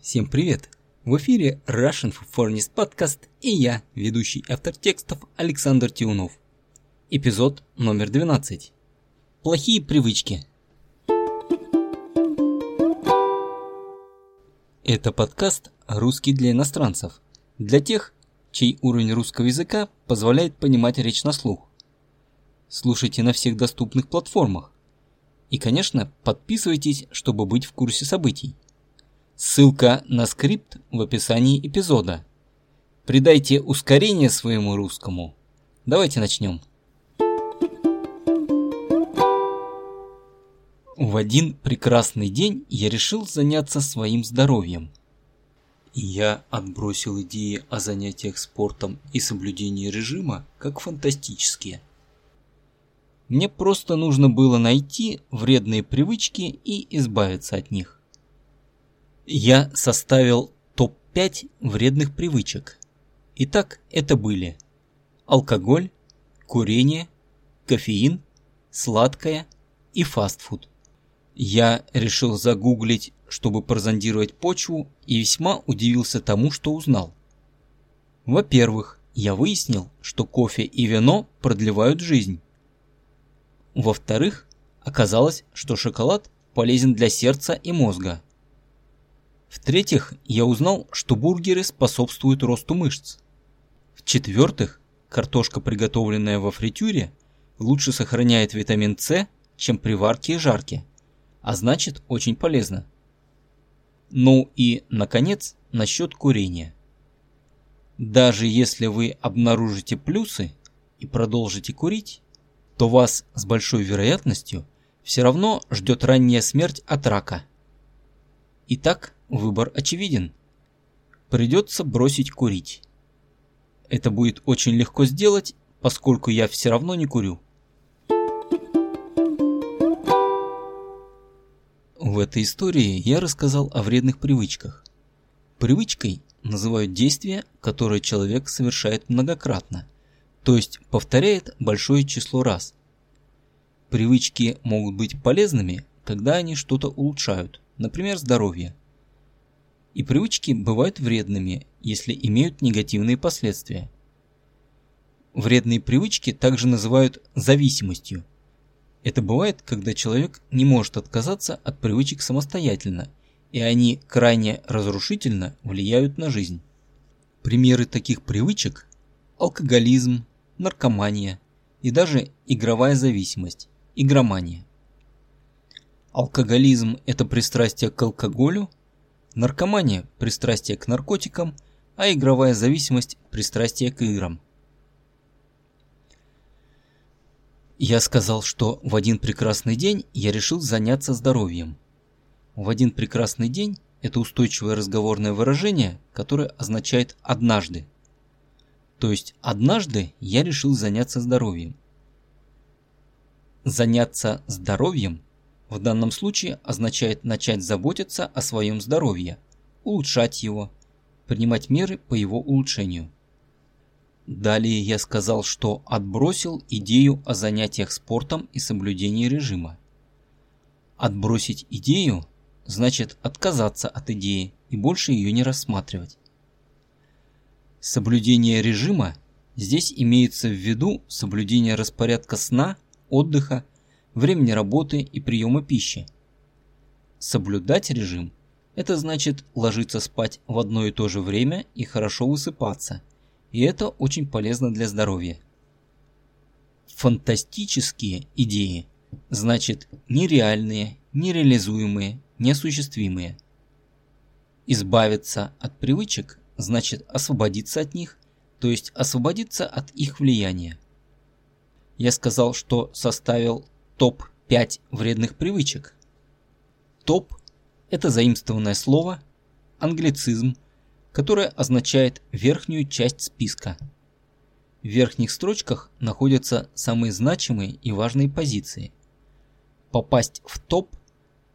Всем привет! В эфире Russian Foreignist Podcast и я, ведущий автор текстов Александр Тиунов. Эпизод номер 12. Плохие привычки. Это подкаст «Русский для иностранцев», для тех, чей уровень русского языка позволяет понимать речь на слух. Слушайте на всех доступных платформах. И, конечно, подписывайтесь, чтобы быть в курсе событий. Ссылка на скрипт в описании эпизода. Придайте ускорение своему русскому. Давайте начнем. В один прекрасный день я решил заняться своим здоровьем. Я отбросил идеи о занятиях спортом и соблюдении режима как фантастические. Мне просто нужно было найти вредные привычки и избавиться от них. Я составил топ-5 вредных привычек. Итак, это были алкоголь, курение, кофеин, сладкое и фастфуд. Я решил загуглить, чтобы прозондировать почву, и весьма удивился тому, что узнал. Во-первых, я выяснил, что кофе и вино продлевают жизнь. Во-вторых, оказалось, что шоколад полезен для сердца и мозга. В-третьих, я узнал, что бургеры способствуют росту мышц. В-четвертых, картошка, приготовленная во фритюре, лучше сохраняет витамин С, чем при варке и жарке, а значит очень полезно. Ну и, наконец, насчет курения. Даже если вы обнаружите плюсы и продолжите курить, то вас с большой вероятностью все равно ждет ранняя смерть от рака. Итак, выбор очевиден. Придется бросить курить. Это будет очень легко сделать, поскольку я все равно не курю. В этой истории я рассказал о вредных привычках. Привычкой называют действие, которое человек совершает многократно – то есть повторяет большое число раз. Привычки могут быть полезными, когда они что-то улучшают, например, здоровье. И привычки бывают вредными, если имеют негативные последствия. Вредные привычки также называют зависимостью. Это бывает, когда человек не может отказаться от привычек самостоятельно, и они крайне разрушительно влияют на жизнь. Примеры таких привычек – алкоголизм, наркомания и даже игровая зависимость, игромания. Алкоголизм – это пристрастие к алкоголю, наркомания – пристрастие к наркотикам, а игровая зависимость – пристрастие к играм. Я сказал, что в один прекрасный день я решил заняться здоровьем. В один прекрасный день – это устойчивое разговорное выражение, которое означает «однажды», то есть однажды я решил заняться здоровьем. Заняться здоровьем в данном случае означает начать заботиться о своем здоровье, улучшать его, принимать меры по его улучшению. Далее я сказал, что отбросил идею о занятиях спортом и соблюдении режима. Отбросить идею значит отказаться от идеи и больше ее не рассматривать. Соблюдение режима здесь имеется в виду соблюдение распорядка сна, отдыха, времени работы и приема пищи. Соблюдать режим – это значит ложиться спать в одно и то же время и хорошо высыпаться, и это очень полезно для здоровья. Фантастические идеи – значит нереальные, нереализуемые, неосуществимые. Избавиться от привычек значит освободиться от них, то есть освободиться от их влияния. Я сказал, что составил топ-5 вредных привычек. Топ – это заимствованное слово, англицизм, которое означает верхнюю часть списка. В верхних строчках находятся самые значимые и важные позиции. Попасть в топ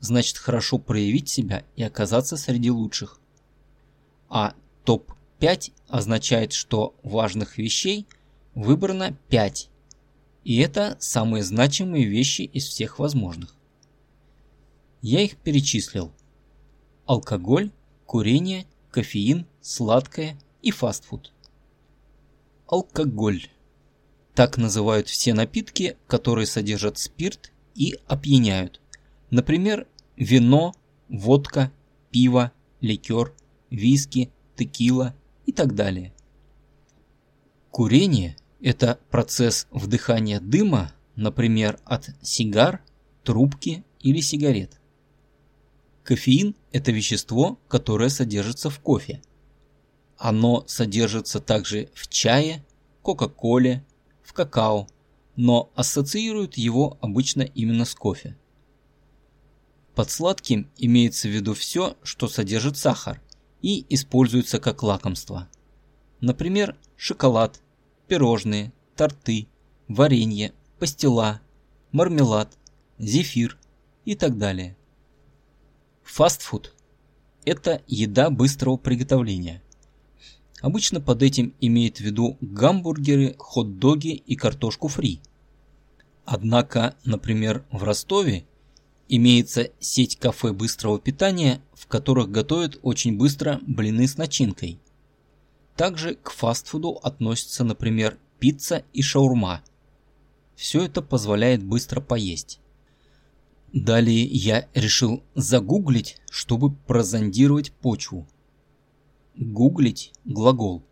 значит хорошо проявить себя и оказаться среди лучших. А Топ-5 означает, что важных вещей выбрано 5. И это самые значимые вещи из всех возможных. Я их перечислил. Алкоголь, курение, кофеин, сладкое и фастфуд. Алкоголь. Так называют все напитки, которые содержат спирт и опьяняют. Например, вино, водка, пиво, ликер, виски, текила и так далее. Курение – это процесс вдыхания дыма, например, от сигар, трубки или сигарет. Кофеин – это вещество, которое содержится в кофе. Оно содержится также в чае, кока-коле, в какао, но ассоциируют его обычно именно с кофе. Под сладким имеется в виду все, что содержит сахар и используется как лакомство. Например, шоколад, пирожные, торты, варенье, пастила, мармелад, зефир и так далее. Фастфуд – это еда быстрого приготовления. Обычно под этим имеют в виду гамбургеры, хот-доги и картошку фри. Однако, например, в Ростове имеется сеть кафе быстрого питания, в которых готовят очень быстро блины с начинкой. Также к фастфуду относятся, например, пицца и шаурма. Все это позволяет быстро поесть. Далее я решил загуглить, чтобы прозондировать почву. Гуглить – глагол.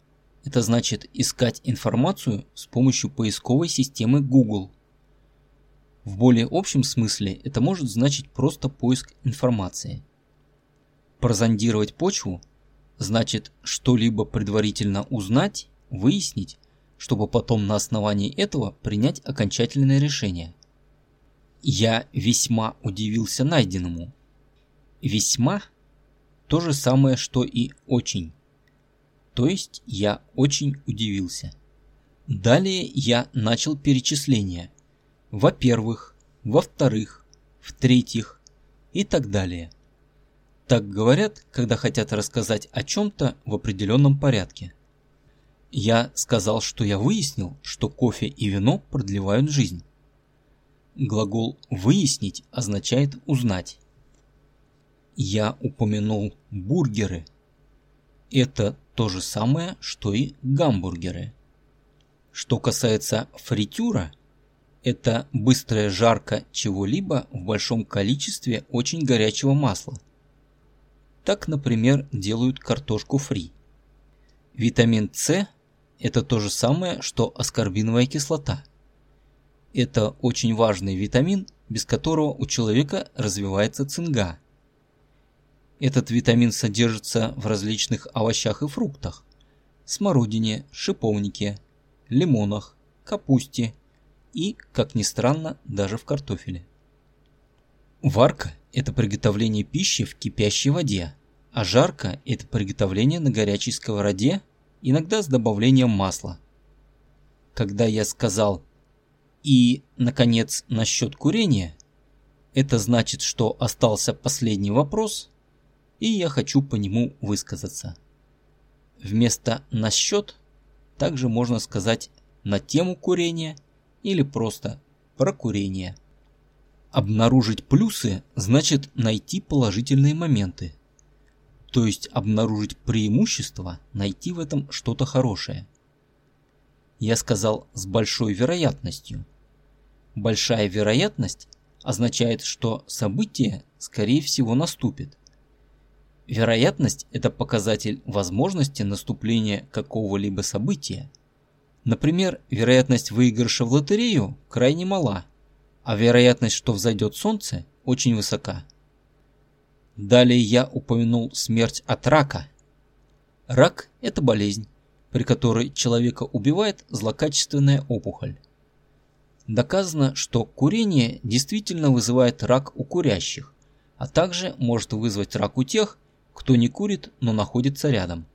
Это значит искать информацию с помощью поисковой системы Google. В более общем смысле это может значить просто поиск информации. Прозондировать почву значит что-либо предварительно узнать, выяснить, чтобы потом на основании этого принять окончательное решение. Я весьма удивился найденному. Весьма – то же самое, что и очень. То есть я очень удивился. Далее я начал перечисление. Во-первых, во-вторых, в-третьих и так далее. Так говорят, когда хотят рассказать о чем-то в определенном порядке. Я сказал, что я выяснил, что кофе и вино продлевают жизнь. Глагол «выяснить» означает «узнать». Я упомянул бургеры. Это то же самое, что и гамбургеры. Что касается фритюра, это быстрая жарка чего-либо в большом количестве очень горячего масла. Так, например, делают картошку фри. Витамин С – это то же самое, что аскорбиновая кислота – это очень важный витамин, без которого у человека развивается цинга. Этот витамин содержится в различных овощах и фруктах. Смородине, шиповнике, лимонах, капусте и, как ни странно, даже в картофеле. Варка – это приготовление пищи в кипящей воде, а жарка – это приготовление на горячей сковороде, иногда с добавлением масла. Когда я сказал и, наконец, насчет курения. Это значит, что остался последний вопрос, и я хочу по нему высказаться. Вместо «насчет» также можно сказать «на тему курения» или просто «про курение». Обнаружить плюсы значит найти положительные моменты. То есть обнаружить преимущество, найти в этом что-то хорошее. Я сказал с большой вероятностью – Большая вероятность означает, что событие, скорее всего, наступит. Вероятность – это показатель возможности наступления какого-либо события. Например, вероятность выигрыша в лотерею крайне мала, а вероятность, что взойдет солнце, очень высока. Далее я упомянул смерть от рака. Рак – это болезнь, при которой человека убивает злокачественная опухоль. Доказано, что курение действительно вызывает рак у курящих, а также может вызвать рак у тех, кто не курит, но находится рядом.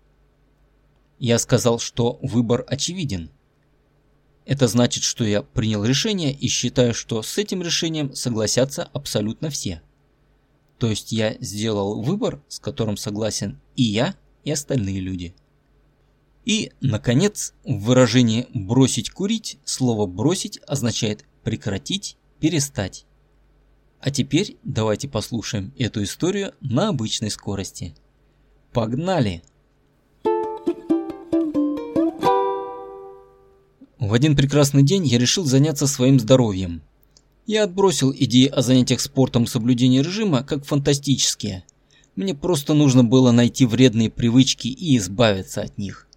Я сказал, что выбор очевиден. Это значит, что я принял решение и считаю, что с этим решением согласятся абсолютно все. То есть я сделал выбор, с которым согласен и я, и остальные люди. И, наконец, в выражении «бросить курить» слово «бросить» означает «прекратить», «перестать». А теперь давайте послушаем эту историю на обычной скорости. Погнали! В один прекрасный день я решил заняться своим здоровьем. Я отбросил идеи о занятиях спортом и соблюдении режима как фантастические. Мне просто нужно было найти вредные привычки и избавиться от них.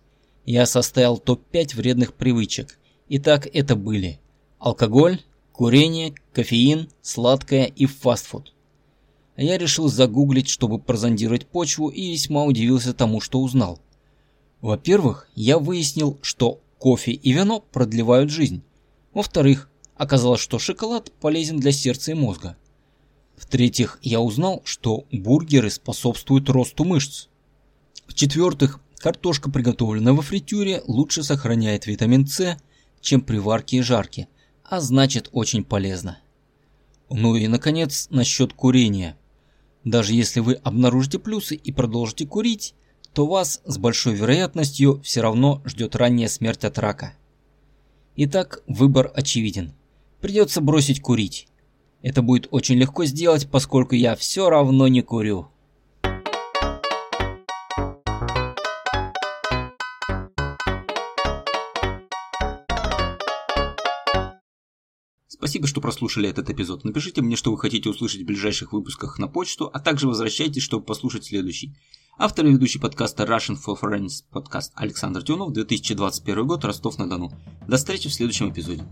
Я составил топ-5 вредных привычек. Итак, это были алкоголь, курение, кофеин, сладкое и фастфуд. Я решил загуглить, чтобы прозондировать почву и весьма удивился тому, что узнал. Во-первых, я выяснил, что кофе и вино продлевают жизнь. Во-вторых, оказалось, что шоколад полезен для сердца и мозга. В-третьих, я узнал, что бургеры способствуют росту мышц. В-четвертых, картошка, приготовленная во фритюре, лучше сохраняет витамин С, чем при варке и жарке, а значит очень полезно. Ну и наконец, насчет курения. Даже если вы обнаружите плюсы и продолжите курить, то вас с большой вероятностью все равно ждет ранняя смерть от рака. Итак, выбор очевиден. Придется бросить курить. Это будет очень легко сделать, поскольку я все равно не курю. Спасибо, что прослушали этот эпизод. Напишите мне, что вы хотите услышать в ближайших выпусках на почту, а также возвращайтесь, чтобы послушать следующий. Автор и ведущий подкаста Russian for Friends подкаст Александр Тюнов, 2021 год, Ростов-на-Дону. До встречи в следующем эпизоде.